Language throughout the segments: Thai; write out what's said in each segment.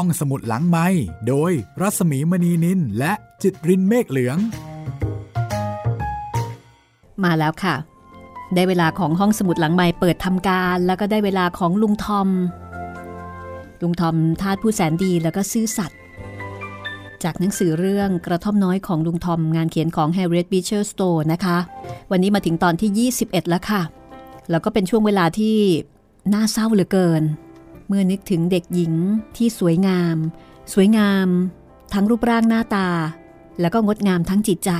ห้องสมุดหลังไม้โดยรัสมีมณีนินและจิตรินเมฆเหลือง มาแล้วค่ะ ได้เวลาของห้องสมุดหลังไม้เปิดทำการ แล้วก็ได้เวลาของลุงทอม ลุงทอมทาสผู้แสนดีแล้วก็ซื่อสัตย์จากหนังสือเรื่องกระท่อมน้อยของลุงทอมงานเขียนของ Harriet Beecher Stowe นะคะ วันนี้มาถึงตอนที่ 21 แล้วค่ะ แล้วก็เป็นช่วงเวลาที่น่าเศร้าเหลือเกิน เมื่อนึกถึงเด็กหญิงที่สวยงาม สวยงาม ทั้งรูปร่างหน้าตา แล้วก็งดงามทั้งจิตใจ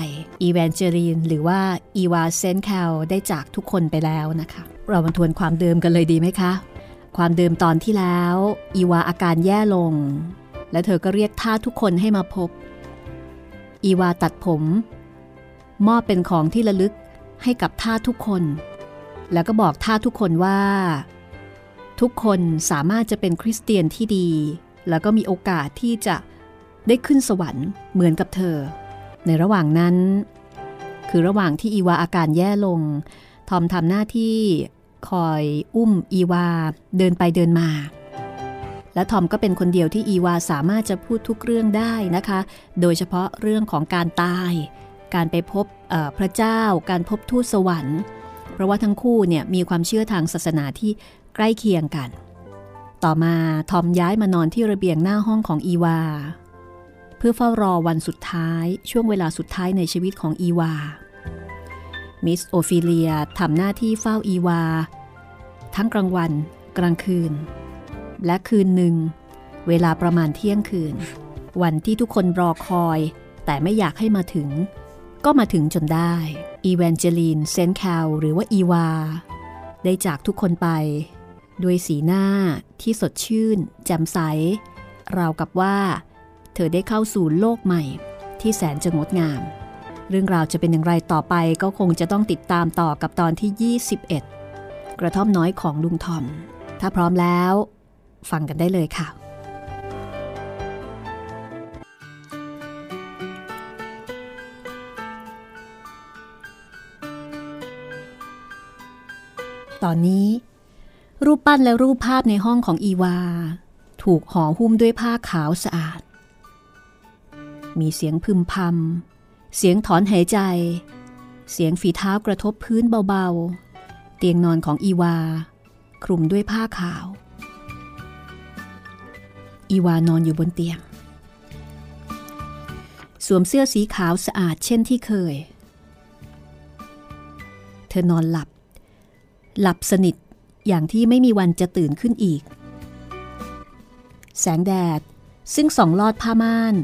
อีแวนเจรีน หรือว่าอีวาเซนแคลได้จากทุกคนไปแล้วนะคะ เรามาทวนความเดิมกันเลยดีไหมคะ ความเดิมตอนที่แล้ว อีวาอาการแย่ลง และเธอก็เรียกท่าทุกคนให้มาพบ อีวาตัดผม มอบเป็นของที่ระลึกให้กับท่าทุกคน แล้วก็บอกท่าทุกคนว่า ทุกคนสามารถจะเป็นคริสเตียนที่ดี แล้วก็มีโอกาสที่จะได้ขึ้นสวรรค์เหมือนกับเธอ ในระหว่างนั้น คือระหว่างที่อีวาอาการแย่ลง ทอมทำหน้าที่คอยอุ้มอีวาเดินไปเดินมา และทอมก็เป็นคนเดียวที่อีวาสามารถจะพูดทุกเรื่องได้นะคะ โดยเฉพาะเรื่องของการตาย การไปพบพระเจ้า การพบทูตสวรรค์ เพราะว่าทั้งคู่เนี่ยมีความเชื่อทางศาสนาที่ ใกล้เคียงกัน ต่อมาทอมย้ายมานอนที่ระเบียงหน้าห้องของอีวา เพื่อเฝ้ารอวันสุดท้ายช่วงเวลาสุดท้ายในชีวิตของอีวา มิสโอฟิเลียทำหน้าที่เฝ้าอีวา ทั้งกลางวันกลางคืน และคืนหนึ่ง เวลาประมาณเที่ยงคืน วันที่ทุกคนรอคอย แต่ไม่อยากให้มาถึง ก็มาถึงจนได้อีแวนเจลีนเซนแคลหรือว่าอีวา ได้จากทุกคนไป ด้วยสีหน้าที่สดชื่น แจ่มใส ราวกับว่า เธอได้เข้าสู่โลกใหม่ ที่แสนจะงดงาม เรื่องราวจะเป็นอย่างไรต่อไปก็คงจะต้องติดตามต่อกับตอนที่ 21 กระท่อมน้อยของลุงทอม ถ้าพร้อมแล้ว ฟังกันได้เลยค่ะตอนนี้ รูปปั้นและรูปภาพในห้องของอีวา ถูกห่อหุ้มด้วยผ้าขาวสะอาด มีเสียงพึมพำ เสียงถอนหายใจ เสียงฝีเท้ากระทบพื้นเบาๆ เตียงนอนของอีวา คลุมด้วยผ้าขาว อีวานอนอยู่บนเตียง สวมเสื้อสีขาวสะอาดเช่นที่เคย เธอนอนหลับ หลับสนิท อย่างที่ไม่มีวันจะตื่นขึ้นอีก แสงแดดซึ่งส่องลอดผ้าม่าน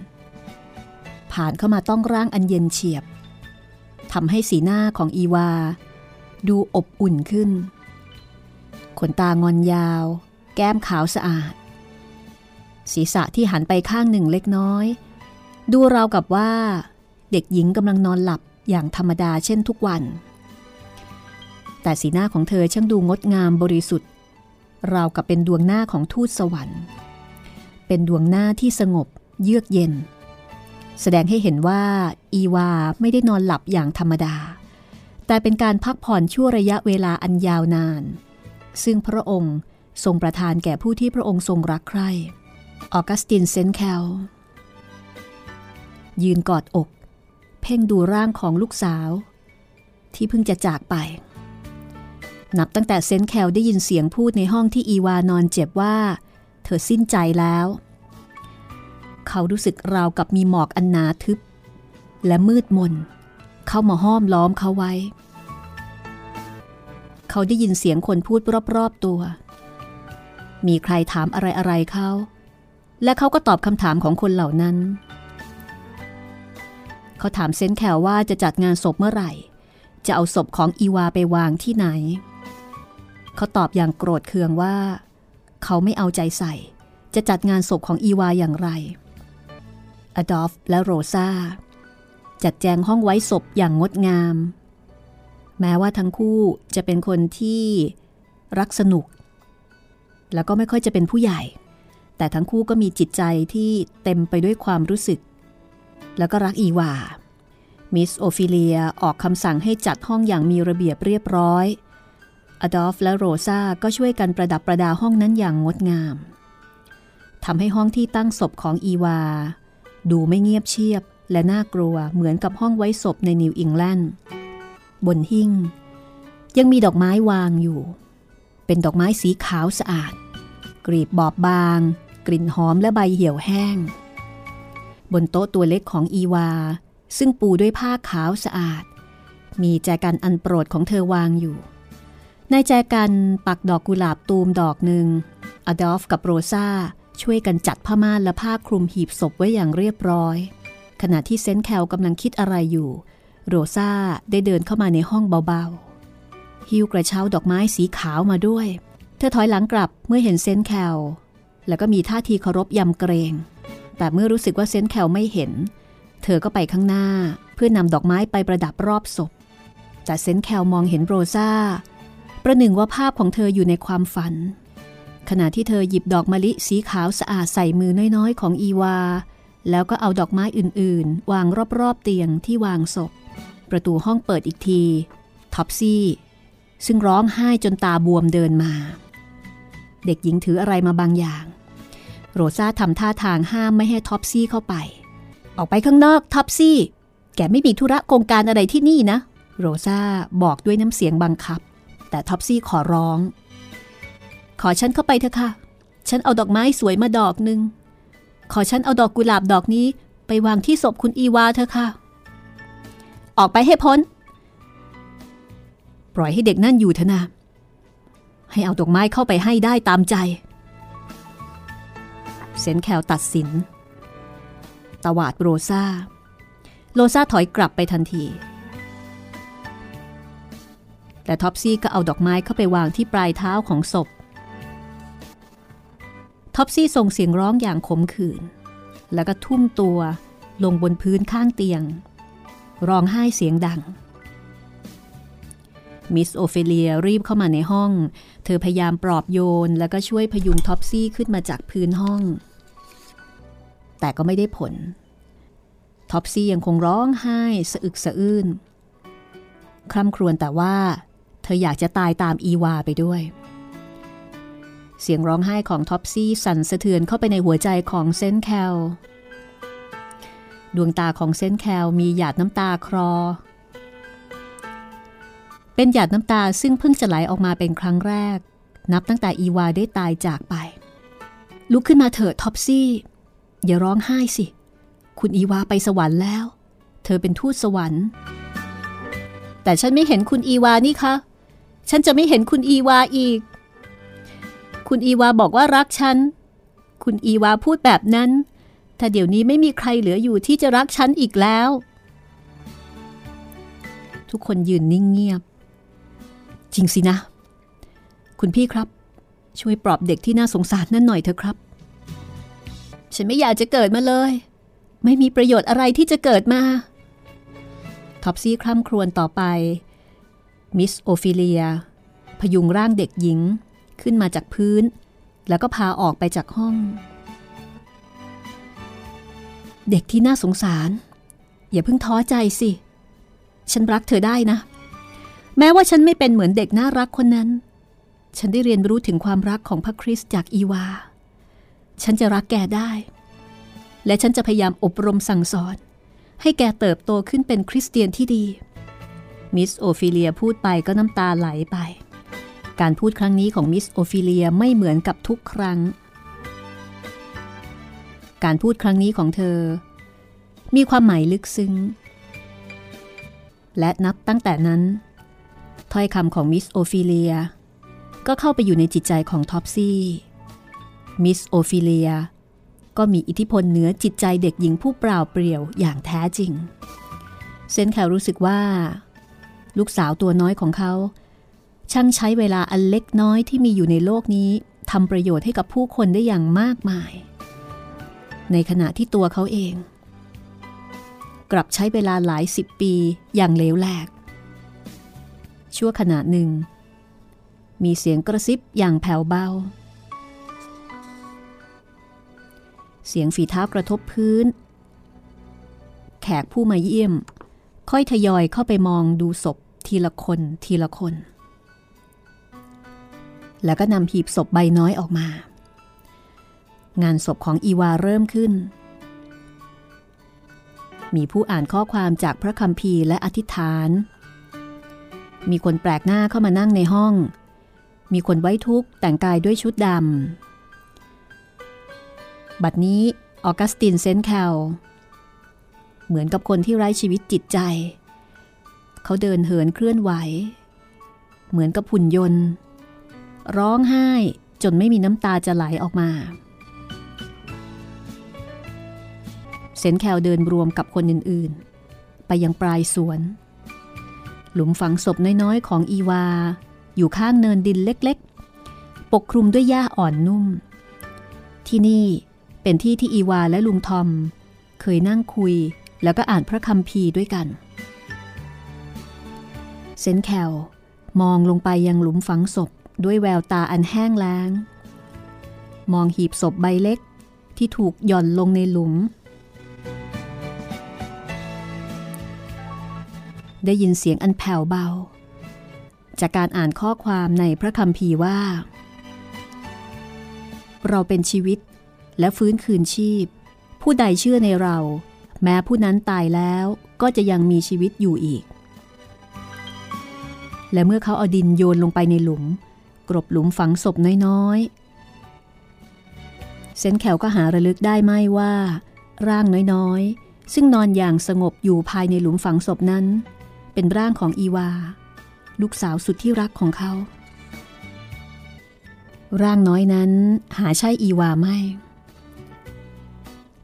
ผ่านเข้ามาต้องร่างอันเย็นเฉียบทำให้สีหน้าของอีวา ดูอบอุ่นขึ้น ขนตางอนยาว แก้มขาวสะอาด ศีรษะที่หันไปข้างหนึ่งเล็กน้อย ดูราวกับว่า เด็กหญิงกำลังนอนหลับอย่างธรรมดาเช่นทุกวัน แต่สีหน้าของเธอช่างดูงดงามบริสุทธิ์ ราวกับเป็นดวงหน้าของทูตสวรรค์ เป็นดวงหน้าที่สงบเยือกเย็น แสดงให้เห็นว่าอีวาไม่ได้นอนหลับอย่างธรรมดา แต่เป็นการพักผ่อนชั่วระยะเวลาอันยาวนาน ซึ่งพระองค์ทรงประทานแก่ผู้ที่พระองค์ทรงรักใคร่ ออกัสตินเซนแคล ยืนกอดอก เพ่งดูร่างของลูกสาว ที่เพิ่งจะจากไป นับตั้งแต่เซนแคลได้ยินเสียงพูดในห้องที่อีวานอนเจ็บว่า เธอสิ้นใจแล้ว เขารู้สึกราวกับมีหมอกอันหนาทึบ และมืดมน เข้ามาห้อมล้อมเขาไว้ เขาได้ยินเสียงคนพูดรอบๆตัว มีใครถามอะไรๆเขา และเขาก็ตอบคำถามของคนเหล่านั้น เขาถามเซนแคลว่าจะจัดงานศพเมื่อไหร่ จะเอาศพของอีวาไปวางที่ไหน เขาตอบอย่างโกรธเคืองว่า เขาไม่เอาใจใส่ จะจัดงานศพของอีวาอย่างไร อดอล์ฟและโรซาจัดแจงห้องไว้ศพอย่างงดงาม แม้ว่าทั้งคู่จะเป็นคนที่รักสนุก แล้วก็ไม่ค่อยจะเป็นผู้ใหญ่ แต่ทั้งคู่ก็มีจิตใจที่เต็มไปด้วยความรู้สึก แล้วก็รักอีวามิสโอฟิเลียออกคำสั่งให้จัดห้องอย่างมีระเบียบเรียบร้อย อดอล์ฟและโรซาก็ช่วยกันประดับประดาห้องนั้นอย่างงดงามทำให้ห้องที่ตั้งศพของอีวา ดูไม่เงียบเชียบและน่ากลัวเหมือนกับห้องไว้ศพในนิวอิงแลนด์บนหิ้งยังมีดอกไม้วางอยู่ เป็นดอกไม้สีขาวสะอาด กรีบบอบบาง กลิ่นหอมและใบเหี่ยวแห้ง บนโต๊ะตัวเล็กของอีวา ซึ่งปูด้วยผ้าขาวสะอาด มีแจกันอันโปรดของเธอวางอยู่ ในแจกันปักดอกกุหลาบตูมดอกหนึ่งอดอล์ฟกับโรซาช่วยกันจัดผ้าม่านและผ้าคลุมหีบศพไว้อย่างเรียบร้อย ขณะที่เซนแคลกำลังคิดอะไรอยู่ โรซาได้เดินเข้ามาในห้องเบาๆหิ้วกระเช้าดอกไม้สีขาวมาด้วย เธอถอยหลังกลับเมื่อเห็นเซนแคลแล้วก็มีท่าทีเคารพยำเกรง แต่เมื่อรู้สึกว่าเซนแคลไม่เห็น เธอก็ไปข้างหน้าเพื่อนำดอกไม้ไปประดับรอบศพ แต่เซนแคลมองเห็นโรซา ประหนึ่งว่าภาพของเธออยู่ในความฝัน ขณะที่เธอหยิบดอกมะลิสีขาวสะอาดใส่มือน้อยๆ ของอีวา แล้วก็เอาดอกไม้อื่นๆ วางรอบๆเตียงที่วางศพ ประตูห้องเปิดอีกทีท็อปซี่ ซึ่งร้องไห้จนตาบวมเดินมา เด็กหญิงถืออะไรมาบางอย่าง โรซาทำท่าทางห้ามไม่ให้ท็อปซี่เข้าไป ออกไปข้างนอกท็อปซี่ แกไม่มีธุระโครงการอะไรที่นี่นะ โรซาบอกด้วยน้ำเสียงบังคับ แต่ท็อปซี่ขอร้อง ขอฉันเข้าไปเถอะค่ะ ฉันเอาดอกไม้สวยมาดอกหนึ่ง ขอฉันเอาดอกกุหลาบดอกนี้ ไปวางที่ศพคุณอีวาเถอะค่ะ ออกไปให้พ้น ปล่อยให้เด็กนั่นอยู่เถอะนะ ให้เอาดอกไม้เข้าไปให้ได้ตามใจ เซนแคลตัดสิน ตวาดโรซาโรซาถอยกลับไปทันที แต่ท็อปซี่ก็เอาดอกไม้เข้าไปวางที่ปลายเท้าของศพ ท็อปซี่ส่งเสียงร้องอย่างขมขื่น แล้วก็ทุ่มตัวลงบนพื้นข้างเตียง ร้องไห้เสียงดัง มิสโอฟิเลียรีบเข้ามาในห้อง เธอพยายามปลอบโยน แล้วก็ช่วยพยุงท็อปซี่ขึ้นมาจากพื้นห้อง แต่ก็ไม่ได้ผล ท็อปซี่ยังคงร้องไห้สะอึกสะอื้นคร่ำครวญแต่ว่า ออยากจะตายตามอีวาไปด้วย เสียงร้องไห้ของท็อปซี่สั่นสะเทือนเข้าไปในหัวใจของเซนแคล ดวงตาของเซนแคลมีหยาดน้ำตาคลอ เป็นหยาดน้ำตาซึ่งเพิ่งจะไหลออกมาเป็นครั้งแรก นับตั้งแต่อีวาได้ตายจากไป ลุกขึ้นมาเถิดท็อปซี่ อย่าร้องไห้สิ คุณอีวาไปสวรรค์แล้ว เธอเป็นทูตสวรรค์แต่ฉันไม่เห็นคุณอีวานี่คะ ฉันจะไม่เห็นคุณอีวาอีก คุณอีวาบอกว่ารักฉัน คุณอีวาพูดแบบนั้น ถ้าเดี๋ยวนี้ไม่มีใครเหลืออยู่ที่จะรักฉันอีกแล้ว ทุกคนยืนนิ่งเงียบ จริงสินะ คุณพี่ครับ ช่วยปลอบเด็กที่น่าสงสารนั่นหน่อยเถอะครับ ฉันไม่อยากจะเกิดมาเลย ไม่มีประโยชน์อะไรที่จะเกิดมาท็อปซี่คร่ำครวญต่อไป มิสโอฟิเลีย พยุงร่างเด็กหญิงขึ้นมาจากพื้น แล้วก็พาออกไปจากห้อง เด็กที่น่าสงสาร อย่าเพิ่งท้อใจสิ ฉันรักเธอได้นะ แม้ว่าฉันไม่เป็นเหมือนเด็กน่ารักคนนั้น ฉันได้เรียนรู้ถึงความรักของพระคริสต์จากอีวา ฉันจะรักแกได้ และฉันจะพยายามอบรมสั่งสอน ให้แกเติบโตขึ้นเป็นคริสเตียนที่ดี มิสโอฟิเลียพูดไปก็น้ำตาไหลไป การพูดครั้งนี้ของมิสโอฟิเลียไม่เหมือนกับทุกครั้ง การพูดครั้งนี้ของเธอ มีความหมายลึกซึ้ง และนับตั้งแต่นั้น ถ้อยคำของมิสโอฟิเลียก็เข้าไปอยู่ในจิตใจของท็อปซี่ มิสโอฟิเลียก็มีอิทธิพลเหนือจิตใจเด็กหญิงผู้เปล่าเปลี่ยวอย่างแท้จริง เซนแคลรู้สึกว่า ลูกสาวตัวน้อยของเขา ช่างใช้เวลาอันเล็กน้อยที่มีอยู่ในโลกนี้ทำประโยชน์ให้กับผู้คนได้อย่างมากมาย ในขณะที่ตัวเขาเอง กลับใช้เวลาหลายสิบปีอย่างเลวแหลก ชั่วขณะหนึ่ง มีเสียงกระซิบอย่างแผ่วเบา เสียงฝีเท้ากระทบพื้น แขกผู้มาเยี่ยม ค่อยทยอยเข้าไปมองดูศพ ทีละคนทีละคน แล้วก็นำหีบศพใบน้อยออกมา งานศพของอีวาเริ่มขึ้น มีผู้อ่านข้อความจากพระคัมภีร์และอธิษฐาน มีคนแปลกหน้าเข้ามานั่งในห้อง มีคนไว้ทุกข์แต่งกายด้วยชุดดำ บัดนี้ออกัสตินเซนแคลเหมือนกับคนที่ไร้ชีวิตจิตใจเเขาเดินเหินเคลื่อนไหว เหมือนกับหุ่นยนต์ ร้องไห้จนไม่มีน้ำตาจะไหลออกมาเซนแคลเดินรวมกับคนอื่นๆ ไปยังปลายสวน หลุมฝังศพน้อยๆ ของอีวา อยู่ข้างเนินดินเล็กๆ ปกคลุมด้วยหญ้าอ่อนนุ่ม ที่นี่เป็นที่ที่อีวาและลุงทอม เคยนั่งคุยแล้วก็อ่านพระคัมภีร์ด้วยกัน เซนแคลมองลงไปยังหลุมฝังศพด้วยแววตาอันแห้งแล้ง มองหีบศพใบเล็กที่ถูกหย่อนลงในหลุม ได้ยินเสียงอันแผ่วเบา จากการอ่านข้อความในพระคัมภีร์ว่า เราเป็นชีวิตและฟื้นคืนชีพ ผู้ใดเชื่อในเรา แม้ผู้นั้นตายแล้วก็จะยังมีชีวิตอยู่อีก และเมื่อเขาเอาดินโยนลงไปในหลุม กรบหลุมฝังศพน้อยๆ เซนแขวก็หาระลึกได้ไหมว่า ร่างน้อยๆ ซึ่งนอนอย่างสงบอยู่ภายในหลุมฝังศพนั้น เป็นร่างของอีวา ลูกสาวสุดที่รักของเขา ร่างน้อยนั้นหาใช่อีวาไม่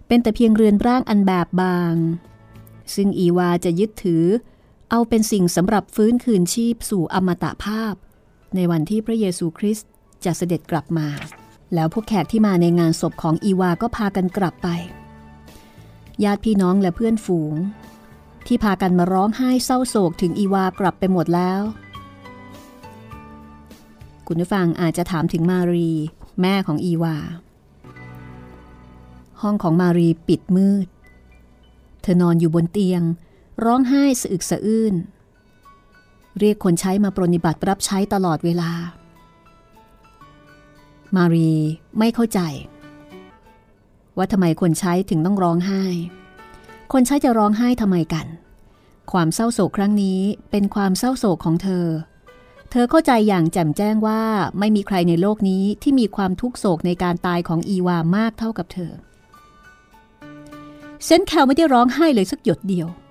เป็นแต่เพียงเรือนร่างอันแบบบาง ซึ่งอีวาจะยึดถือ เอาเป็นสิ่งสำหรับฟื้นคืนชีพสู่อมตะภาพ ในวันที่พระเยซูคริสต์จะเสด็จกลับมา แล้วพวกแขกที่มาในงานศพของอีวาก็พากันกลับไป ญาติพี่น้องและเพื่อนฝูง ที่พากันมาร้องไห้เศร้าโศกถึงอีวากลับไปหมดแล้ว คุณผู้ฟังอาจจะถามถึงมารี แม่ของอีวา ห้องของมารีปิดมืด เธอนอนอยู่บนเตียง ร้องไห้สะอึกสะอื้น เรียกคนใช้มาปรนิบัติรับใช้ตลอดเวลา มารีไม่เข้าใจ ว่าทำไมคนใช้ถึงต้องร้องไห้ คนใช้จะร้องไห้ทำไมกัน ความเศร้าโศกครั้งนี้เป็นความเศร้าโศกของเธอ เธอเข้าใจอย่างแจ่มแจ้งว่าไม่มีใครในโลกนี้ที่มีความทุกโศกในการตายของอีวามากเท่ากับเธอเซนแคลไม่ได้ร้องไห้เลยสักหยดเดียวเ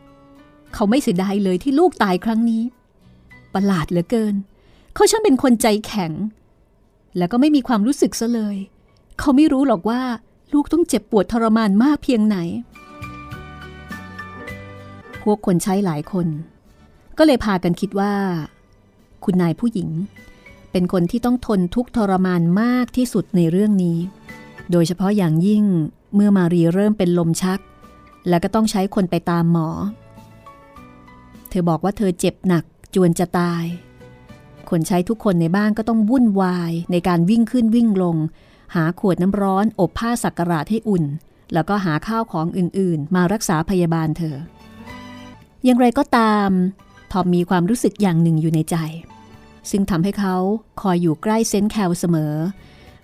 เขาไม่เสียดายเลยที่ลูกตายครั้งนี้ ประหลาดเหลือเกิน เขาช่างเป็นคนใจแข็ง แล้วก็ไม่มีความรู้สึกซะเลย เขาไม่รู้หรอกว่าลูกต้องเจ็บปวดทรมานมากเพียงไหน พวกคนใช้หลายคน ก็เลยพากันคิดว่า คุณนายผู้หญิง เป็นคนที่ต้องทนทุกทรมานมากที่สุดในเรื่องนี้ โดยเฉพาะอย่างยิ่งเมื่อมารีเริ่มเป็นลมชัก แล้วก็ต้องใช้คนไปตามหมอ อบอกว่าเธอเจ็บหนักจวนจะตาย คนใช้ทุกคนในบ้านก็ต้องวุ่นวายในการวิ่งขึ้นวิ่งลง หาขวดน้ำร้อน อบผ้าสักการะให้อุ่น แล้วก็หาข้าวของอื่นๆ มารักษาพยาบาลเธอ อย่างไรก็ตามทอมมีความรู้สึกอย่างหนึ่งอยู่ในใจ ซึ่งทำให้เขาคอยอยู่ใกล้เซนต์แคลเสมอ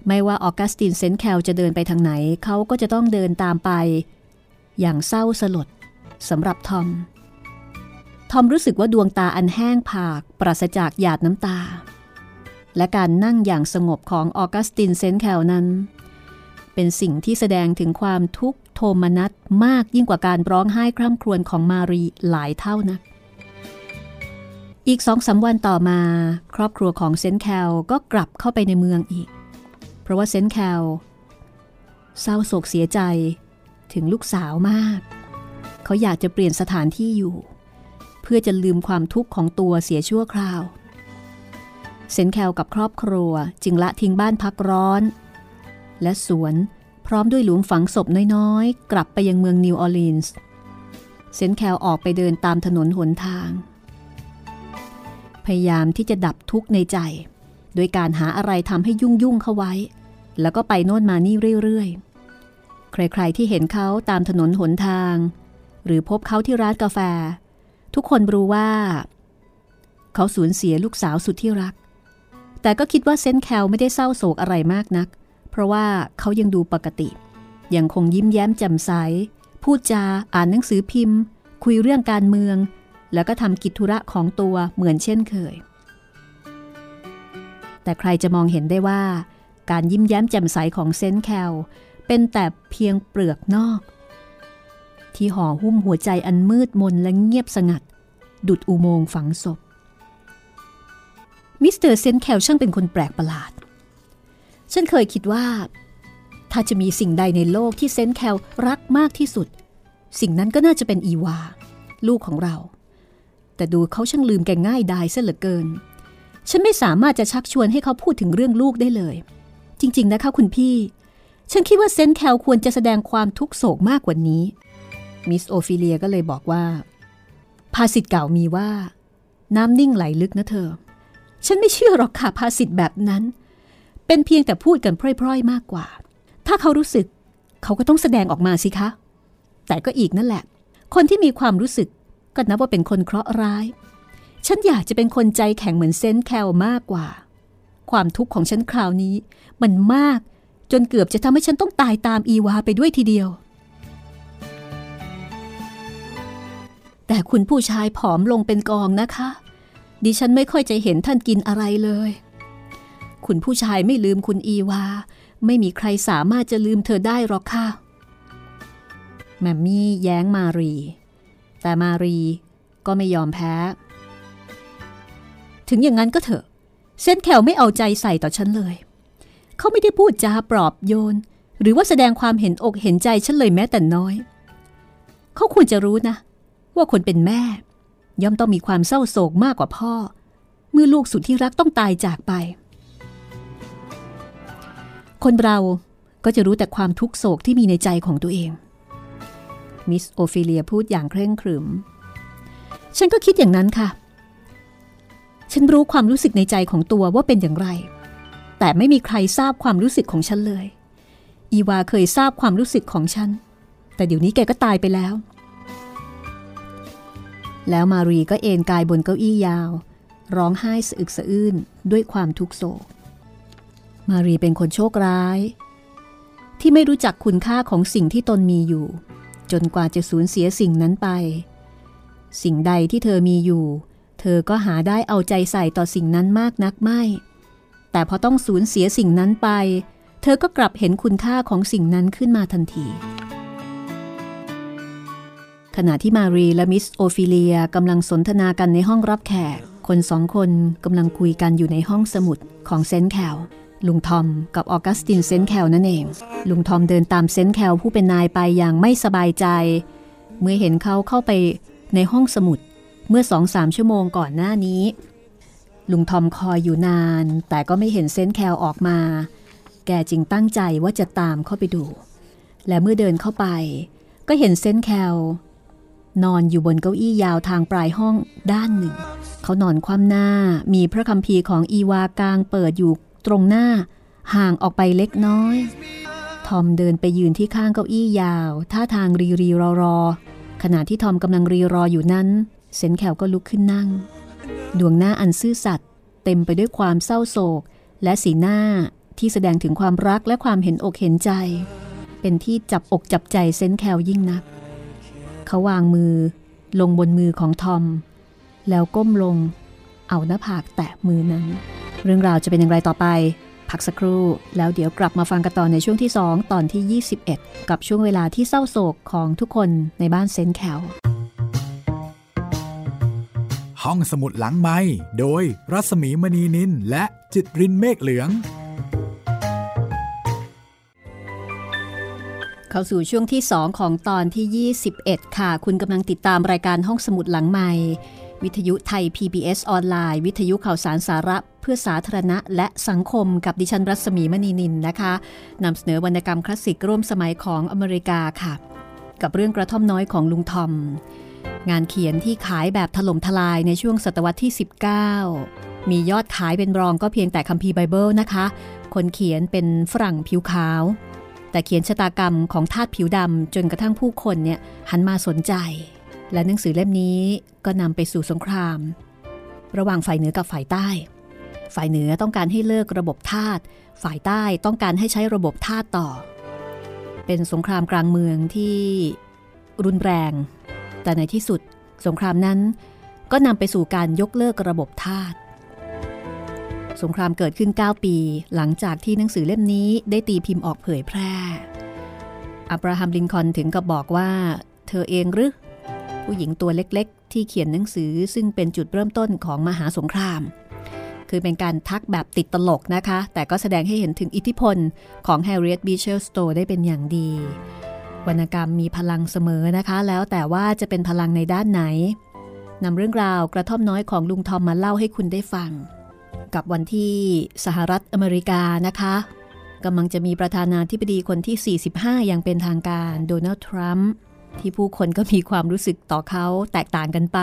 ไม่ว่าออกัสตินเซนต์แคลจะเดินไปทางไหน เขาก็จะต้องเดินตามไป อย่างเศร้าสลดสำหรับทอม ทอมรู้สึกว่าดวงตาอันแห้งผาก ปราศจากหยาดน้ำตา และการนั่งอย่างสงบของออกัสตินเซนแคลนั้น เป็นสิ่งที่แสดงถึงความทุกข์โทมนัสมากยิ่งกว่าการร้องไห้คร่ำครวญของมารีหลายเท่านักอีกสองสาวันต่อมา ครอบครัวของเซนแคลก็กลับเข้าไปในเมืองอีก เพราะว่าเซนแคลเศร้าโศกเสียใจถึงลูกสาวมาก เขาอยากจะเปลี่ยนสถานที่อยู่ เพื่อจะลืมความทุกข์ของตัวเสียชั่วคราว เซนแคลกับครอบครัวจึงละทิ้งบ้านพักร้อน และสวนพร้อมด้วยหลุมฝังศพน้อยๆ กลับไปยังเมืองนิวออร์ลีนส์เซนแคลออกไปเดินตามถนนหนทาง พยายามที่จะดับทุกข์ในใจ โดยการหาอะไรทำให้ยุ่งยุ่งเข้าไว้ แล้วก็ไปโน่นมานี่เรื่อยๆ ใครๆที่เห็นเขาตามถนนหนทาง หรือพบเขาที่ร้านกาแฟ ทุกคนรู้ว่า เขาสูญเสียลูกสาวสุดที่รัก แต่ก็คิดว่าเซนแคลไม่ได้เศร้าโศกอะไรมากนัก เพราะว่าเขายังดูปกติ ยังคงยิ้มแย้มแจ่มใส พูดจา อ่านหนังสือพิมพ์ คุยเรื่องการเมือง แล้วก็ทำกิจธุระของตัวเหมือนเช่นเคย แต่ใครจะมองเห็นได้ว่า การยิ้มแย้มแจ่มใสของเซนแคลเป็นแต่เพียงเปลือกนอก ที่ห่อหุ้มหัวใจอันมืดมนและเงียบสงัด ดุจอุโมงค์ฝังศพ มิสเตอร์เซนแคลช่างเป็นคนแปลกประหลาด ฉันเคยคิดว่า ถ้าจะมีสิ่งใดในโลกที่เซนแคลรักมากที่สุด สิ่งนั้นก็น่าจะเป็นอีวา ลูกของเรา แต่ดูเขาช่างลืมแกง่ายดายเสียเหลือเกิน ฉันไม่สามารถจะชักชวนให้เขาพูดถึงเรื่องลูกได้เลย จริง ๆ นะคะคุณพี่ฉันคิดว่าเซนแคลควรจะแสดงความทุกข์โศกมากกว่านี้ มิสโอฟิเลียก็เลยบอกว่า ภาษิตเก่ามีว่า น้ำนิ่งไหลลึกนะเธอ ฉันไม่เชื่อหรอกค่ะภาษิตแบบนั้น เป็นเพียงแต่พูดกันพร่อยๆมากกว่า ถ้าเขารู้สึก เขาก็ต้องแสดงออกมาสิคะ แต่ก็อีกนั่นแหละ คนที่มีความรู้สึกก็นับว่าเป็นคนเคราะห์ร้าย ฉันอยากจะเป็นคนใจแข็งเหมือนเซนต์แคลมากกว่า ความทุกข์ของฉันคราวนี้ มันมากจนเกือบจะทำให้ฉันต้องตายตามอีวาไปด้วยทีเดียว แต่คุณผู้ชายผอมลงเป็นกองนะคะ ดิฉันไม่ค่อยจะเห็นท่านกินอะไรเลย คุณผู้ชายไม่ลืมคุณอีวา ไม่มีใครสามารถจะลืมเธอได้หรอกค่ะ แมมมี่แย้งมารี แต่มารีก็ไม่ยอมแพ้ ถึงอย่างนั้นก็เถอะ เส้นแขวไม่เอาใจใส่ต่อฉันเลย เขาไม่ได้พูดจาปลอบโยน หรือว่าแสดงความเห็นอกเห็นใจฉันเลยแม้แต่น้อย เขาควรจะรู้นะ ว่าคนเป็นแม่ ย่อมต้องมีความเศร้าโศกมากกว่าพ่อ เมื่อลูกสุดที่รักต้องตายจากไป คนเราก็จะรู้แต่ความทุกโศกที่มีในใจของตัวเอง มิสโอฟิเลียพูดอย่างเคร่งครึม ฉันก็คิดอย่างนั้นค่ะ ฉันรู้ความรู้สึกในใจของตัวว่าเป็นอย่างไร แต่ไม่มีใครทราบความรู้สึกของฉันเลย อีวาเคยทราบความรู้สึกของฉัน แต่เดี๋ยวนี้แกก็ตายไปแล้ว แล้วมารีก็เอนกายบนเก้าอี้ยาว ร้องไห้สะอึกสะอื้นด้วยความทุกโศก มารีเป็นคนโชคร้าย ที่ไม่รู้จักคุณค่าของสิ่งที่ตนมีอยู่ จนกว่าจะสูญเสียสิ่งนั้นไป สิ่งใดที่เธอมีอยู่ เธอก็หาได้เอาใจใส่ต่อสิ่งนั้นมากนักไม่ แต่พอต้องสูญเสียสิ่งนั้นไป เธอก็กลับเห็นคุณค่าของสิ่งนั้นขึ้นมาทันที ขณะที่มารีและมิสโอฟิเลียกำลังสนทนากันในห้องรับแขก คนสองคนกำลังคุยกันอยู่ในห้องสมุดของเซนแคลลุงทอมกับออกัสตินเซนแคลนั่นเอง ลุงทอมเดินตามเซนแคลผู้เป็นนายไปอย่างไม่สบายใจ เมื่อเห็นเขาเข้าไปในห้องสมุดเมื่อสองสามชั่วโมงก่อนหน้านี้ ลุงทอมคอยอยู่นาน แต่ก็ไม่เห็นเซนแคลออกมา แกจึงตั้งใจว่าจะตามเข้าไปดู และเมื่อเดินเข้าไป ก็เห็นเซนแคล นอนอยู่บนเก้าอี้ยาวทางปลายห้องด้านหนึ่ง เขานอนคว่ำหน้ามีพระคัมภีร์ของอีวากางเปิดอยู่ตรงหน้า ห่างออกไปเล็กน้อย ทอมเดินไปยืนที่ข้างเก้าอี้ยาว ท่าทางรีรีรอรอ ขณะที่ทอมกำลังรีรออยู่นั้น เซนแขวก็ลุกขึ้นนั่ง ดวงหน้าอันซื่อสัตย์เต็มไปด้วยความเศร้าโศก และสีหน้าที่แสดงถึงความรักและความเห็นอกเห็นใจ เป็นที่จับอกจับใจเซนแคลยิ่งนัก เขาวางมือลงบนมือของทอม แล้วก้มลง เอาหน้าผากแตะมือนั้น เรื่องราวจะเป็นอย่างไรต่อไป พักสักครู่แล้วเดี๋ยวกลับมาฟังกันต่อในช่วงที่ 2 ตอนที่ 21 กับช่วงเวลาที่เศร้าโศกของทุกคนในบ้านเซนแคลห้องสมุดหลังไม้โดยรัสมีมณีนินและจิตรินเมฆเหลือง เข้าสู่ช่วงที่ 2 ของตอนที่ 21 ค่ะ คุณกำลังติดตามรายการห้องสมุดหลังใหม่ วิทยุไทย PBS ออนไลน์ วิทยุข่าวสารสาระ เพื่อสาธารณะ และสังคมกับดิฉันรัศมีมณีนินนะคะนำเสนอวรรณกรรมคลาสสิกร่วมสมัยของอเมริกาค่ะ กับเรื่องกระท่อมน้อยของลุงทอม งานเขียนที่ขายแบบถล่มทลายในช่วงศตวรรษที่ 19 มียอดขายเป็นรองก็เพียงแต่คัมภีร์ไบเบิลนะคะ คนเขียนเป็นฝรั่งผิวขาว แต่เขียนชะตากรรมของทาสผิวดำจนกระทั่งผู้คนเนี่ยหันมาสนใจ และหนังสือเล่มนี้ก็นำไปสู่สงคราม ระหว่างฝ่ายเหนือกับฝ่ายใต้ ฝ่ายเหนือต้องการให้เลิกระบบทาสฝ่ายใต้ต้องการให้ใช้ระบบท่าต่อ เป็นสงครามกลางเมืองที่รุนแรง แต่ในที่สุด สงครามนั้นก็นำไปสู่การยกเลิกระบบทาส สงครามเกิดขึ้น 9 ปี หลังจากที่หนังสือเล่มนี้ได้ตีพิมพ์ออกเผยแพร่ อับราฮัมลินคอนถึงกับบอกว่า เธอเองหรือ ผู้หญิงตัวเล็กๆ ที่เขียนหนังสือซึ่งเป็นจุดเริ่มต้นของมหาสงคราม คือเป็นการทักแบบติดตลกนะคะ แต่ก็แสดงให้เห็นถึงอิทธิพลของแฮร์ริเอตบีเชลสโตได้เป็นอย่างดี วรรณกรรมมีพลังเสมอนะคะ แล้วแต่ว่าจะเป็นพลังในด้านไหนนำเรื่องราวกระท่อมน้อยของลุงทอมมาเล่าให้คุณได้ฟัง กับวันที่สหรัฐอเมริกานะคะกำลังจะมีประธานาธิบดีคนที่ 45 อย่างเป็นทางการโดนัลด์ทรัมป์ที่ผู้คนก็มีความรู้สึกต่อเขาแตกต่างกันไป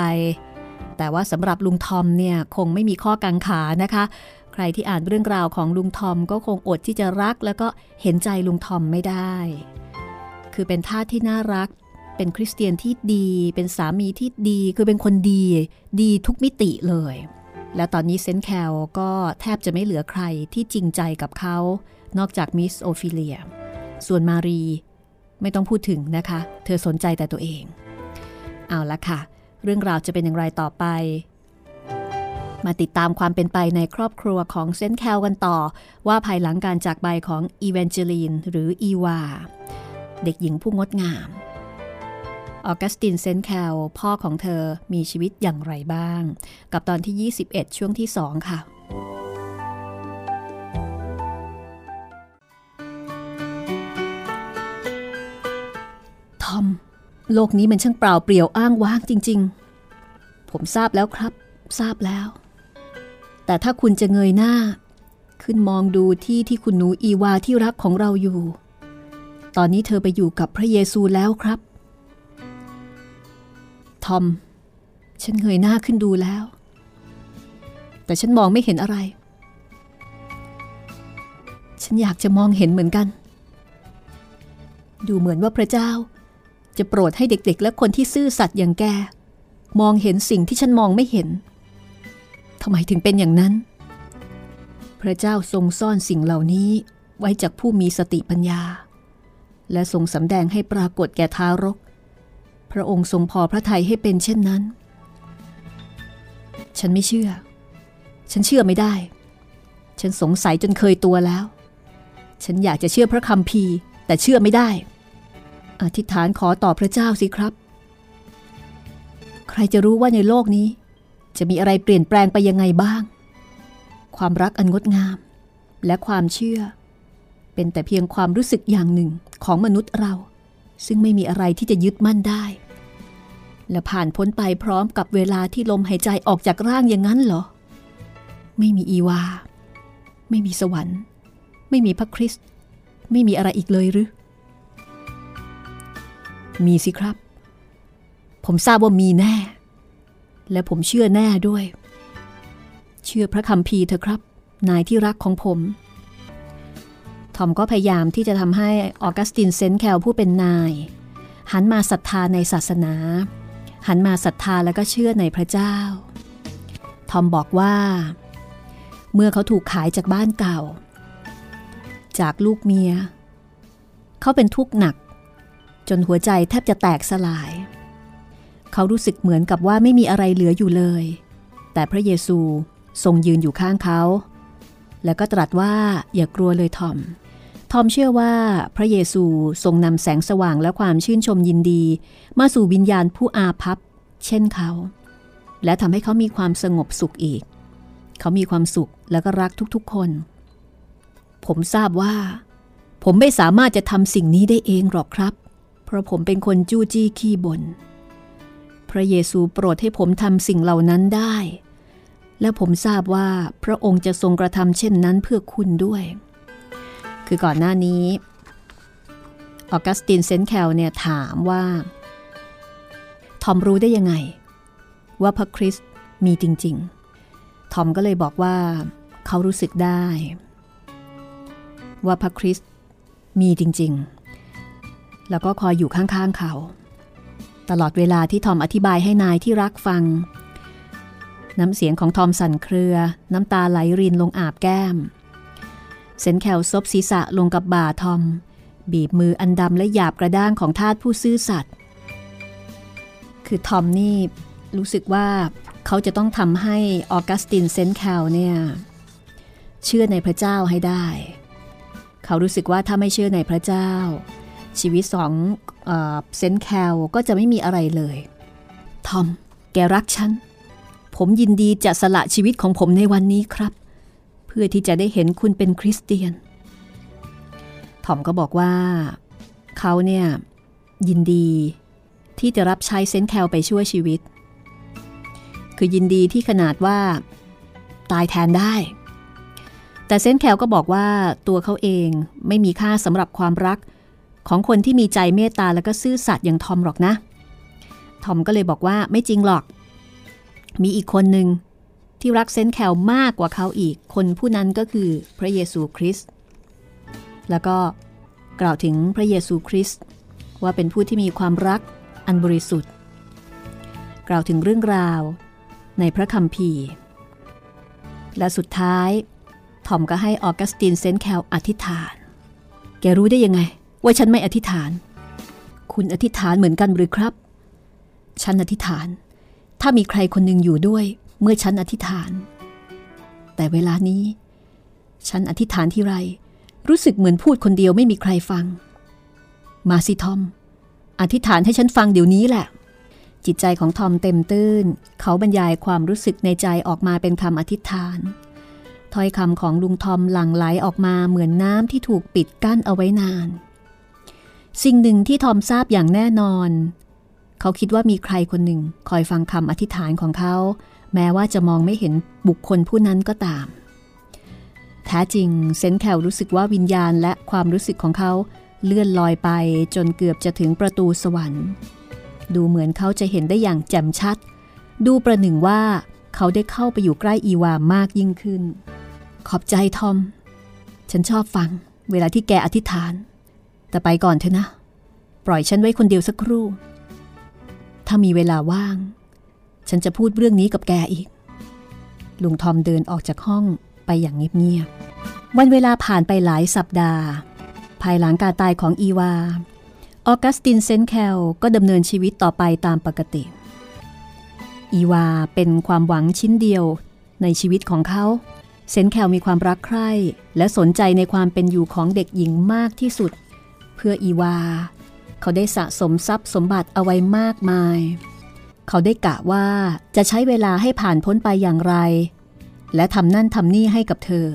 แต่ว่าสำหรับลุงทอมเนี่ยคงไม่มีข้อกังขานะคะ ใครที่อ่านเรื่องราวของลุงทอมก็คงอดที่จะรัก แล้วก็เห็นใจลุงทอมไม่ได้ คือเป็นท่าที่น่ารัก เป็นคริสเตียนที่ดี เป็นสามีที่ดี คือเป็นคนดี ดีทุกมิติเลย และตอนนี้เซนแคลก็แทบจะไม่เหลือใครที่จริงใจกับเขา นอกจากมิสโอฟิเลีย ส่วนมารีไม่ต้องพูดถึงนะคะ เธอสนใจแต่ตัวเอง เอาละค่ะ เรื่องราวจะเป็นอย่างไรต่อไป มาติดตามความเป็นไปในครอบครัวของเซนแคลกันต่อ ว่าภายหลังการจากไปของอีเวนเจลีนหรืออีวา เด็กหญิงผู้งดงาม ออกัสตินเซนแคลพ่อของเธอมีชีวิตอย่างไรบ้าง กับตอนที่ 21 ช่วงที่ 2 ค่ะทอมโลกนี้มันช่างเปล่าเปลี่ยวอ้างว้างจริง ๆ ผมทราบแล้วครับ ทราบแล้ว แต่ถ้าคุณจะเงยหน้า ขึ้นมองดูที่ที่คุณหนูอีวาที่รักของเราอยู่ ตอนนี้เธอไปอยู่กับพระเยซูแล้วครับ อม ฉันเงยหน้าขึ้นดูแล้ว แต่ฉันมองไม่เห็นอะไร ฉันอยากจะมองเห็นเหมือนกัน ดูเหมือนว่าพระเจ้า จะโปรดให้เด็กๆ และคนที่ซื่อสัตย์อย่างแก มองเห็นสิ่งที่ฉันมองไม่เห็นทำไมถึงเป็นอย่างนั้น พระเจ้าทรงซ่อนสิ่งเหล่านี้ไว้จากผู้มีสติปัญญา และทรงสำแดงให้ปรากฏแก่ทารก พระองค์ทรงพอพระทัยให้เป็นเช่นนั้น ฉันไม่เชื่อ ฉันเชื่อไม่ได้ ฉันสงสัยจนเคยตัวแล้ว ฉันอยากจะเชื่อพระคำพีแต่เชื่อไม่ได้ อธิษฐานขอต่อพระเจ้าสิครับ ใครจะรู้ว่าในโลกนี้ จะมีอะไรเปลี่ยนแปลงไปยังไงบ้าง ความรักอันงดงาม และความเชื่อ เป็นแต่เพียงความรู้สึกอย่างหนึ่งของมนุษย์เรา ซึ่งไม่มีอะไรที่จะยึดมั่นได้ และผ่านพ้นไปพร้อมกับเวลาที่ลมหายใจออกจากร่างอย่างนั้นเหรอ ไม่มีอีวา ไม่มีสวรรค์ ไม่มีพระคริสต์ไม่มีอะไรอีกเลยหรือ มีสิครับ ผมทราบว่ามีแน่ และผมเชื่อแน่ด้วย เชื่อพระคำพีเถอะครับ นายที่รักของผม ทอมก็พยายามที่จะทำให้ออกัสตินเซนแคลผู้เป็นนาย หันมาศรัทธาในศาสนา หันมาศรัทธาแล้วก็เชื่อในพระเจ้า ทอมบอกว่า เมื่อเขาถูกขายจากบ้านเก่า จากลูกเมีย เขาเป็นทุกข์หนัก จนหัวใจแทบจะแตกสลาย เขารู้สึกเหมือนกับว่าไม่มีอะไรเหลืออยู่เลย แต่พระเยซูทรงยืนอยู่ข้างเขา แล้วก็ตรัสว่าอย่ากลัวเลยทอม ทอมเชื่อว่าพระเยซูทรงนำแสงสว่างและความชื่นชมยินดี มาสู่วิญญาณผู้อาภัพ เช่นเขา และทำให้เขามีความสงบสุขอีก เขามีความสุขและก็รักทุกๆคน ผมทราบว่า ผมไม่สามารถจะทำสิ่งนี้ได้เองหรอกครับ เพราะผมเป็นคนจู้จี้ขี้บนพระเยซูโปรดให้ผมทำสิ่งเหล่านั้นได้ และผมทราบว่าพระองค์จะทรงกระทำเช่นนั้นเพื่อคุณด้วย คือก่อนหน้านี้ออกัสตินเซนแคลเนี่ยถามว่า ทอมรู้ได้ยังไง ว่าพระคริสต์มีจริง ๆ ทอมก็เลยบอกว่าเขารู้สึกได้ ว่าพระคริสต์มีจริง ๆ แล้วก็คอยอยู่ข้างๆเขา ตลอดเวลาที่ทอมอธิบายให้นายที่รักฟัง น้ำเสียงของทอมสั่นเครือ น้ำตาไหลรินลงอาบแก้ม เซนแคลซบศีรษะลงกับบ่าทอม บีบมืออันดำและหยาบกระด้างของทาสผู้ซื่อสัตย์คือทอมนี่รู้สึกว่าเขาจะต้องทำให้ออกัสตินเซนแคลเนี่ย เชื่อในพระเจ้าให้ได้ เขารู้สึกว่าถ้าไม่เชื่อในพระเจ้า ชีวิตสองเซนแคลก็จะไม่มีอะไรเลย ทอม แกรักฉัน ผมยินดีจะสละชีวิตของผมในวันนี้ครับ เพื่อที่จะได้เห็นคุณเป็นคริสเตียน ทอมก็บอกว่า เขาเนี่ย ยินดีที่จะรับใช้เซนแคลไปช่วยชีวิต คือยินดีที่ขนาดว่า ตายแทนได้ แต่เซนแคลก็บอกว่าตัวเขาเองไม่มีค่าสำหรับความรักของคนที่มีใจเมตตาแล้วก็ซื่อสัตย์อย่างทอมหรอกนะ ทอมก็เลยบอกว่าไม่จริงหรอก มีอีกคนหนึ่ง ที่รักเซนแคลมากกว่าเขาอีก คนผู้นั้นก็คือพระเยซูคริสต์ แล้วก็กล่าวถึงพระเยซูคริสต์ว่าเป็นผู้ที่มีความรักอันบริสุทธิ์ กล่าวถึงเรื่องราวในพระคัมภีร์ และสุดท้ายทอมก็ให้ออกัสตินเซนแคลอธิษฐาน แกรู้ได้ยังไง ว่าฉันไม่อธิษฐาน คุณอธิษฐานเหมือนกันหรือครับ ฉันอธิษฐาน ถ้ามีใครคนหนึ่งอยู่ด้วย เมื่อฉันอธิษฐาน แต่เวลานี้ ฉันอธิษฐานที่ไร รู้สึกเหมือนพูดคนเดียวไม่มีใครฟัง มาสิทอม อธิษฐานให้ฉันฟังเดี๋ยวนี้แหละ จิตใจของทอมเต็มตื้น เขาบรรยายความรู้สึกในใจออกมาเป็นคำอธิษฐานถ้อยคำของลุงทอมหลั่งไหลออกมาเหมือนน้ำที่ถูกปิดกั้นเอาไว้นาน สิ่งหนึ่งที่ทอมทราบอย่างแน่นอน เขาคิดว่ามีใครคนหนึ่งคอยฟังคำอธิษฐานของเขา แม้ว่าจะมองไม่เห็นบุคคลผู้นั้นก็ตาม แท้จริงเซนแคลรู้สึกว่าวิญญาณและความรู้สึกของเขาเลื่อนลอยไปจนเกือบจะถึงประตูสวรรค์ ดูเหมือนเขาจะเห็นได้อย่างแจ่มชัด ดูประหนึ่งว่าเขาได้เข้าไปอยู่ใกล้อีวามากยิ่งขึ้น ขอบใจทอม ฉันชอบฟัง เวลาที่แกอธิษฐาน แต่ไปก่อนเถอะนะ ปล่อยฉันไว้คนเดียวสักครู่ ถ้ามีเวลาว่าง ฉันจะพูดเรื่องนี้กับแกอีก ลุงทอมเดินออกจากห้องไปอย่างเงียบๆ วันเวลาผ่านไปหลายสัปดาห์ ภายหลังการตายของอีวา ออกัสตินเซนแคลก็ดำเนินชีวิตต่อไปตามปกติ อีวาเป็นความหวังชิ้นเดียวในชีวิตของเขา เซนแคลมีความรักใคร่ และสนใจในความเป็นอยู่ของเด็กหญิงมากที่สุด เพื่ออีวา เขาได้สะสมทรัพย์สมบัติเอาไว้มากมายเขาได้กะว่าจะใช้เวลาให้ผ่านพ้นไปอย่างไร และทำนั่นทำนี่ให้กับเธอ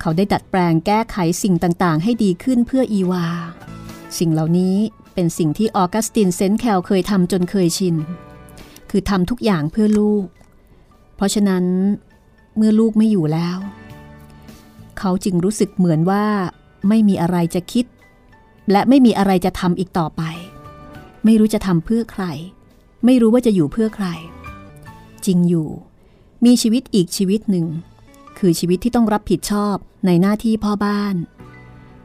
เขาได้ดัดแปลงแก้ไขสิ่งต่างๆ ให้ดีขึ้นเพื่ออีวา สิ่งเหล่านี้เป็นสิ่งที่ออกัสตินเซนแคลเคยทำจนเคยชิน คือทำทุกอย่างเพื่อลูก เพราะฉะนั้นเมื่อลูกไม่อยู่แล้ว เขาจึงรู้สึกเหมือนว่าไม่มีอะไรจะคิด และไม่มีอะไรจะทำอีกต่อไป ไม่รู้จะทำเพื่อใคร ไม่รู้ว่าจะอยู่เพื่อใคร จริงอยู่ มีชีวิตอีกชีวิตหนึ่ง คือชีวิตที่ต้องรับผิดชอบในหน้าที่พ่อบ้าน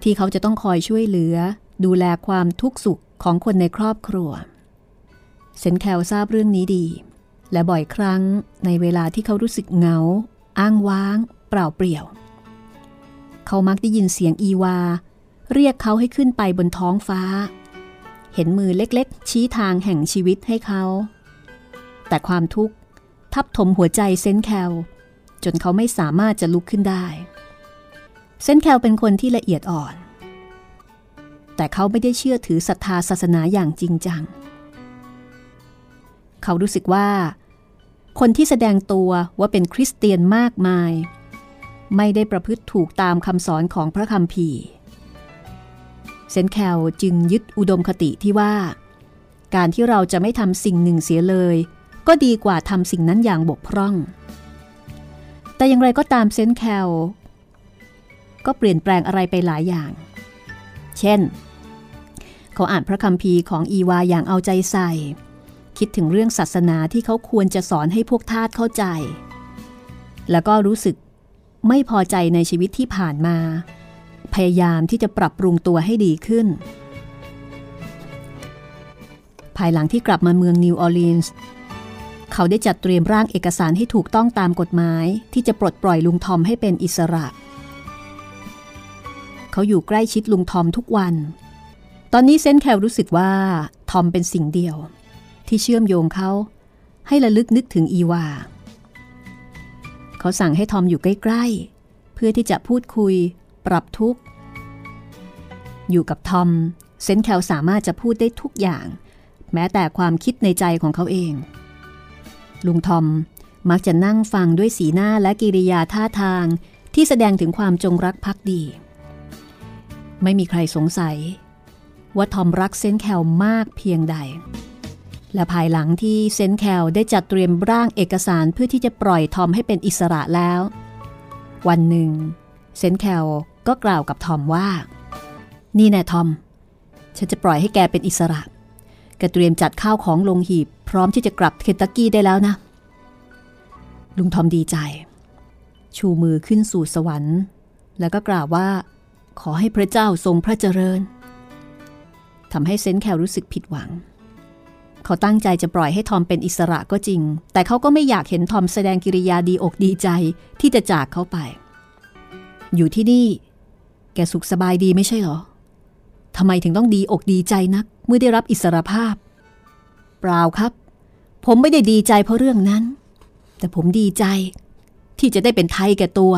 ที่เขาจะต้องคอยช่วยเหลือ ดูแลความทุกข์สุขของคนในครอบครัวเซนแคลทราบเรื่องนี้ดี และบ่อยครั้งในเวลาที่เขารู้สึกเหงา อ้างว้าง เปล่าเปลี่ยว เขามักได้ยินเสียงอีวา เรียกเขาให้ขึ้นไปบนท้องฟ้า เห็นมือเล็กๆ ชี้ทางแห่งชีวิตให้เขา แต่ความทุกข์ทับถมหัวใจเซนแคลจนเขาไม่สามารถจะลุกขึ้นได้ เซนแคลเป็นคนที่ละเอียดอ่อน แต่เขาไม่ได้เชื่อถือศรัทธาศาสนาอย่างจริงจัง เขารู้สึกว่า คนที่แสดงตัวว่าเป็นคริสเตียนมากมาย ไม่ได้ประพฤติถูกตามคำสอนของพระคัมภีร์ เซนแคลจึงยึดอุดมคติที่ว่า การที่เราจะไม่ทำสิ่งหนึ่งเสียเลย ก็ดีกว่าทำสิ่งนั้นอย่างบกพร่อง แต่อย่างไรก็ตามเซนแคลก็เปลี่ยนแปลงอะไรไปหลายอย่าง เช่น เขาอ่านพระคัมภีร์ของอีวาอย่างเอาใจใส่ คิดถึงเรื่องศาสนาที่เขาควรจะสอนให้พวกทาสเข้าใจ แล้วก็รู้สึกไม่พอใจในชีวิตที่ผ่านมา พยายามที่จะปรับปรุงตัวให้ดีขึ้น ภายหลังที่กลับมาเมืองนิวออร์ลีนส์เขาได้จัดเตรียมร่างเอกสารให้ถูกต้องตามกฎหมาย ที่จะปลดปล่อยลุงทอมให้เป็นอิสระ เขาอยู่ใกล้ชิดลุงทอมทุกวัน ตอนนี้เซนแคลรู้สึกว่า ทอมเป็นสิ่งเดียว ที่เชื่อมโยงเขาให้ระลึกนึกถึงอีวา เขาสั่งให้ทอมอยู่ใกล้ ๆ เพื่อที่จะพูดคุย ปรับทุกข์ อยู่กับทอมเซนแคลสามารถจะพูดได้ทุกอย่าง แม้แต่ความคิดในใจของเขาเอง ลุงทอมมักจะนั่งฟังด้วยสีหน้าและกิริยาท่าทางที่แสดงถึงความจงรักภักดี ไม่มีใครสงสัย ว่าทอมรักเซนแคลมากเพียงใด และภายหลังที่เซนแคลได้จัดเตรียมร่างเอกสารเพื่อที่จะปล่อยทอมให้เป็นอิสระแล้ว วันหนึ่งเซนแคล ก็กล่าวกับทอมว่า นี่แน่ทอม ฉันจะปล่อยให้แกเป็นอิสระ แกเตรียมจัดข้าวของลงหีบ พร้อมที่จะกลับเคนตักกี้ได้แล้วนะ ลุงทอมดีใจ ชูมือขึ้นสู่สวรรค์ แล้วก็กล่าวว่า ขอให้พระเจ้าทรงพระเจริญทำให้เซนแคลรู้สึกผิดหวัง เขาตั้งใจจะปล่อยให้ทอมเป็นอิสระก็จริง แต่เขาก็ไม่อยากเห็นทอมแสดงกิริยาดีอกดีใจที่จะจากเขาไป อยู่ที่นี่ แกสุขสบายดีไม่ใช่หรอทำไมถึงต้องดีอกดีใจนัก เมื่อได้รับอิสรภาพ เปล่าครับ ผมไม่ได้ดีใจเพราะเรื่องนั้น แต่ผมดีใจ ที่จะได้เป็นไทยแก่ตัว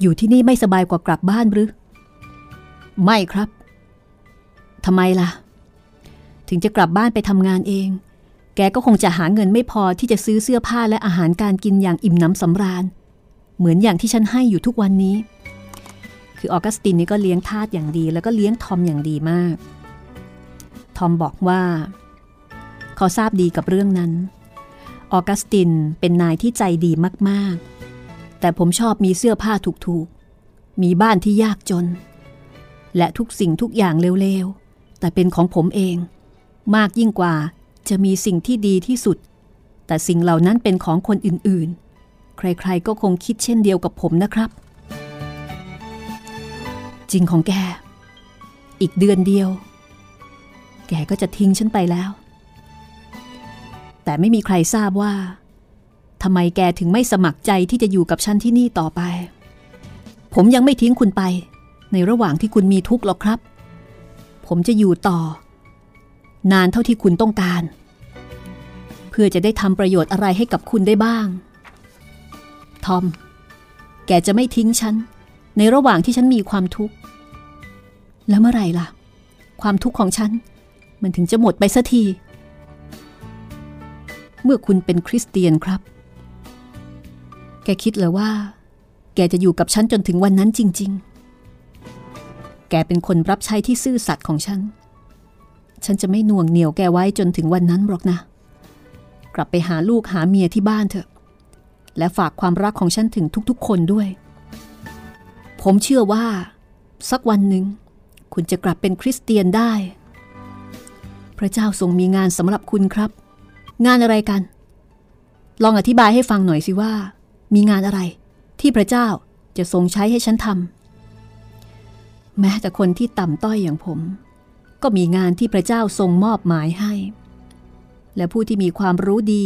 อยู่ที่นี่ไม่สบายกว่ากลับบ้านหรือ ไม่ครับทำไมล่ะ ถึงจะกลับบ้านไปทำงานเอง แกก็คงจะหาเงินไม่พอที่จะซื้อเสื้อผ้าและอาหารการกินอย่างอิ่มหนำสำราญ เหมือนอย่างที่ฉันให้อยู่ทุกวันนี้ คือออกัสตินนี่ก็เลี้ยงทาสอย่างดี แล้วก็เลี้ยงทอมอย่างดีมาก ทอมบอกว่า เขาทราบดีกับเรื่องนั้น ออกัสตินเป็นนายที่ใจดีมากๆ แต่ผมชอบมีเสื้อผ้าถูกๆ มีบ้านที่ยากจน และทุกสิ่งทุกอย่างเร็วๆ แต่เป็นของผมเอง มากยิ่งกว่าจะมีสิ่งที่ดีที่สุด แต่สิ่งเหล่านั้นเป็นของคนอื่นๆ ใครๆก็คงคิดเช่นเดียวกับผมนะครับ จริงของแก อีกเดือนเดียว แกก็จะทิ้งฉันไปแล้ว แต่ไม่มีใครทราบว่าทำไมแกถึงไม่สมัครใจที่จะอยู่กับฉันที่นี่ต่อไป ผมยังไม่ทิ้งคุณไป ในระหว่างที่คุณมีทุกข์หรอกครับ ผมจะอยู่ต่อ นานเท่าที่คุณต้องการ เพื่อจะได้ทำประโยชน์อะไรให้กับคุณได้บ้าง ทอม แกจะไม่ทิ้งฉัน ในระหว่างที่ฉันมีความทุกข์ แล้วเมื่อไหร่ล่ะ ความทุกข์ของฉัน มันถึงจะหมดไปสักที เมื่อคุณเป็นคริสเตียนครับ แกคิดเลยว่า แกจะอยู่กับฉันจนถึงวันนั้นจริง ๆ แกเป็นคนรับใช้ที่ซื่อสัตย์ของฉัน ฉันจะไม่น่วงเหนียวแกไว้จนถึงวันนั้นหรอกนะ กลับไปหาลูกหาเมียที่บ้านเถอะ และฝากความรักของฉันถึงทุกๆ คนด้วย ผมเชื่อว่า สักวันหนึ่ง คุณจะกลับเป็นคริสเตียนได้ พระเจ้าทรงมีงานสำหรับคุณครับ งานอะไรกัน ลองอธิบายให้ฟังหน่อยสิว่า มีงานอะไร ที่พระเจ้าจะทรงใช้ให้ฉันทำแม้แต่คนที่ต่ำต้อยอย่างผม ก็มีงานที่พระเจ้าทรงมอบหมายให้ และผู้ที่มีความรู้ดี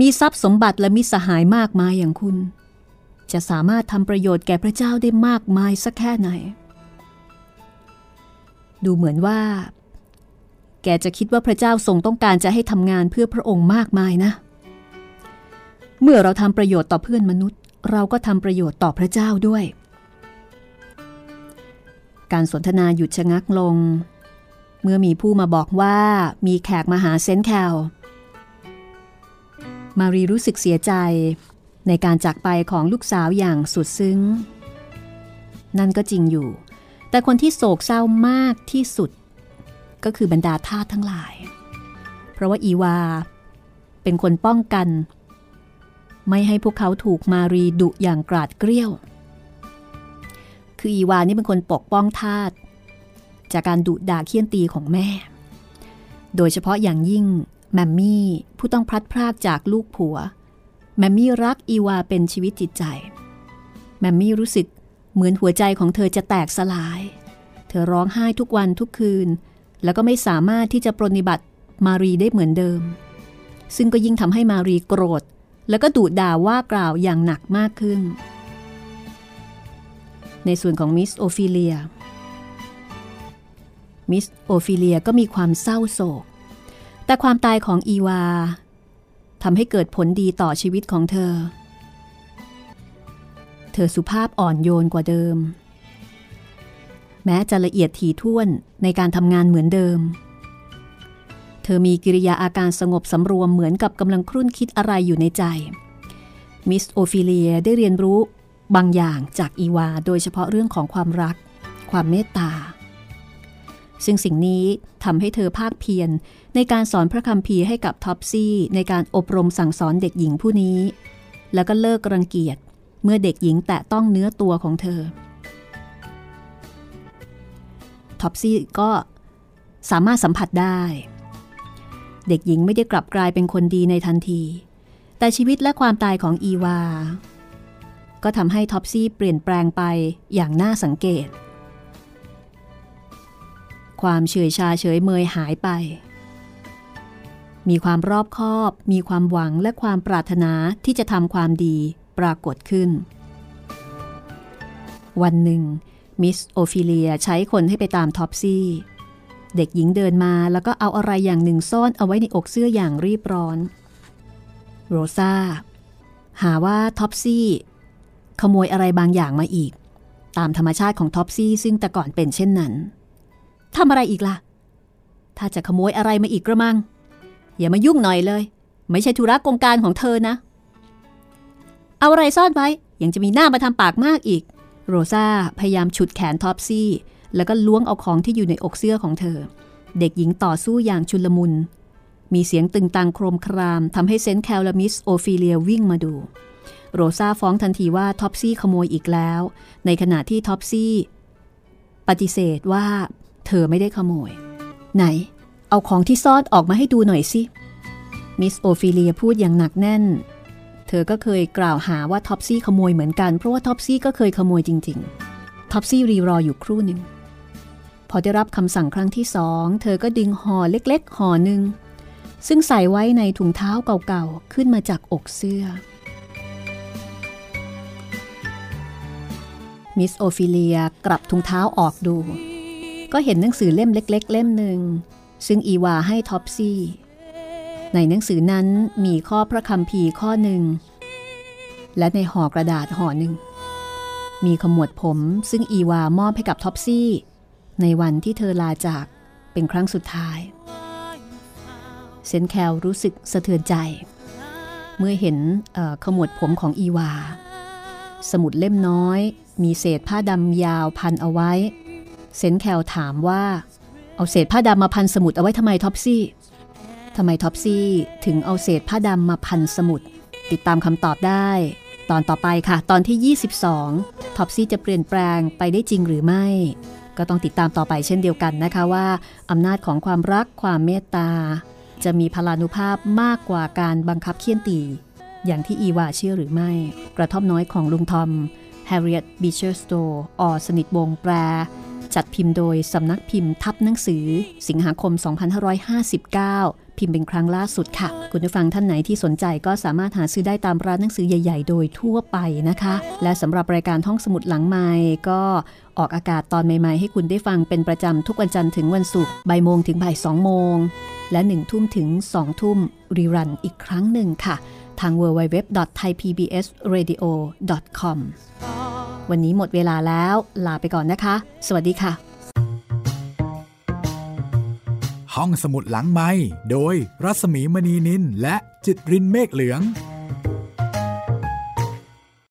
มีทรัพย์สมบัติและมิสหายมากมายอย่างคุณ จะสามารถทำประโยชน์แก่พระเจ้าได้มากมายสักแค่ไหน ดูเหมือนว่า แกจะคิดว่าพระเจ้าทรงต้องการจะให้ทำงานเพื่อพระองค์มากมายนะ เมื่อเราทำประโยชน์ต่อเพื่อนมนุษย์ เราก็ทำประโยชน์ต่อพระเจ้าด้วย การสนทนาหยุดชะงักลง เมื่อมีผู้มาบอกว่ามีแขกมาหาเซนแคล มารีรู้สึกเสียใจ ในการจากไปของลูกสาวอย่างสุดซึ้ง นั่นก็จริงอยู่ แต่คนที่โศกเศร้ามากที่สุด ก็คือบรรดาทาสทั้งหลาย เพราะว่าอีวา เป็นคนป้องกัน ไม่ให้พวกเขาถูกมารีดุอย่างกราดเกลี้ยว คืออีวานี่เป็นคนปกป้องทาสจากการดุด่าเคี่ยนตีของแม่ โดยเฉพาะอย่างยิ่ง แมมมี่ผู้ต้องพลัดพรากจากลูกผัว แมมมี่รักอีวาเป็นชีวิตจิตใจ แมมมี่รู้สึกเหมือนหัวใจของเธอจะแตกสลาย เธอร้องไห้ทุกวันทุกคืน แล้วก็ไม่สามารถที่จะปรนิบัติมารีได้เหมือนเดิม ซึ่งก็ยิ่งทำให้มารีโกรธ แล้วก็ดุด่าว่ากล่าวอย่างหนักมากขึ้น ในในส่วนของมิสโอฟิเลียมิสโอฟิเลียก็มีความเศร้าโศก แต่ความตายของอีวาทำให้เกิดผลดีต่อชีวิตของเธอ เธอสุภาพอ่อนโยนกว่าเดิม แม้จะละเอียดถี่ถ้วนในการทำงานเหมือนเดิม เธอมีกิริยาอาการสงบสำรวมเหมือนกับกำลังครุ่นคิดอะไรอยู่ในใจ มิสโอฟิเลียได้เรียนรู้บางอย่างจากอีวา โดยเฉพาะเรื่องของความรัก ความเมตตา ซึ่งสิ่งนี้ทำให้เธอพากเพียรในการสอนพระคัมภีร์ให้กับท็อปซี่ในการอบรมสั่งสอนเด็กหญิงผู้นี้ แล้วก็เลิกรังเกียจเมื่อเด็กหญิงแตะต้องเนื้อตัวของเธอท็อปซี่ก็สามารถสัมผัสได้ เด็กหญิงไม่ได้กลับกลายเป็นคนดีในทันที แต่ชีวิตและความตายของอีวา ก็ทำให้ท็อปซี่เปลี่ยนแปลงไปอย่างน่าสังเกต ความเฉยชาเฉยเมยหายไป มีความรอบคอบ มีความหวังและความปรารถนาที่จะทำความดีปรากฏขึ้น วันหนึ่ง มิสโอฟิเลียใช้คนให้ไปตามท็อปซี่ เด็กหญิงเดินมาแล้วก็เอาอะไรอย่างหนึ่งซ่อนเอาไว้ในอกเสื้ออย่างรีบร้อน โรซาหาว่าท็อปซี่ ขโมยอะไรบางอย่างมาอีก ตามธรรมชาติของท็อปซี่ซึ่งแต่ก่อนเป็นเช่นนั้น ทำอะไรอีกล่ะ ถ้าจะขโมยอะไรมาอีกกระมัง อย่ามายุ่งหน่อยเลย ไม่ใช่ธุระกงการของเธอนะ เอาอะไรซ่อนไว้ ยังจะมีหน้ามาทำปากมากอีก โรซาพยายามฉุดแขนท็อปซี่ แล้วก็ล้วงเอาของที่อยู่ในอกเสื้อของเธอ เด็กหญิงต่อสู้อย่างชุลมุน มีเสียงตึงตังโครมครามทำให้เซนต์แคลลมิสโอฟิเลียวิ่งมาดูโรซาฟ้องทันทีว่าท็อปซี่ขโมยอีกแล้ว ในขณะที่ท็อปซี่ ปฏิเสธว่า เธอไม่ได้ขโมย ไหน เอาของที่ซ่อนออกมาให้ดูหน่อยสิ มิสโอฟิเลียพูดอย่างหนักแน่น เธอก็เคยกล่าวหาว่าท็อปซี่ขโมยเหมือนกัน เพราะว่าท็อปซี่ก็เคยขโมยจริง ๆ ท็อปซี่รีรออยู่ครู่หนึ่ง พอได้รับคำสั่งครั้งที่สอง เธอก็ดึงห่อเล็ก ๆ ห่อหนึ่ง ซึ่งใส่ไว้ในถุงเท้าเก่าๆ ขึ้นมาจากอกเสื้อมิสโอฟิเลียกลับถุงเท้าออกดู ก็เห็นหนังสือเล่มเล็ก ๆ เล่มหนึ่ง ซึ่งอีวาให้ท็อปซี่ ในหนังสือนั้นมีข้อพระคำพีข้อหนึ่ง และในห่อกระดาษห่อหนึ่ง มีขมวดผมซึ่งอีวามอบให้กับท็อปซี่ ในวันที่เธอลาจากเป็นครั้งสุดท้าย เซนแคลรู้สึกสะเทือนใจ เมื่อเห็นขมวดผมของอีวา สมุดเล่มน้อย มีเศษผ้าดำยาวพันเอาไว้ เซนแคลถามว่า เอาเศษผ้าดำมาพันสมุดเอาไว้ทำไมท็อปซี่ทำไมท็อปซี่ถึงเอาเศษผ้าดำมาพันสมุด ติดตามคำตอบได้ ตอนต่อไปค่ะ ตอนที่ 22ท็อปซี่จะเปลี่ยนแปลงไปได้จริงหรือไม่ ก็ต้องติดตามต่อไปเช่นเดียวกันนะคะว่าอำนาจของความรักความเมตตา จะมีพลานุภาพมากกว่าการบังคับเฆี่ยนตี อย่างที่อีวาเชื่อหรือไม่ กระท่อมน้อยของลุงทอม Harriet Beecher Stowe อ.สนิทวงศ์แปล จัดพิมพ์โดยสำนักพิมพ์ทับหนังสือ สิงหาคม 2559 พิมพ์เป็นครั้งล่าสุดค่ะ คุณผู้ฟังท่านไหนที่สนใจก็สามารถหาซื้อได้ตามร้านหนังสือใหญ่ ๆ โดยทั่วไปนะคะ และสำหรับรายการห้องสมุดหลังไม้ก็ออกอากาศตอนใหม่ ๆ ให้คุณได้ฟังเป็นประจำทุกวันจันทร์ถึงวันศุกร์บ่ายโมงถึงบ่ายสองโมง และหนึ่งทุ่มถึงสองทุ่มรีรันอีกครั้งหนึ่งค่ะ ทาง www.thaipbsradio.com วันนี้หมดเวลาแล้วลาไปก่อนนะคะ สวัสดีค่ะ ห้องสมุดหลังไม้โดยรัสมีมณีนินและจิตรินเมฆเหลือง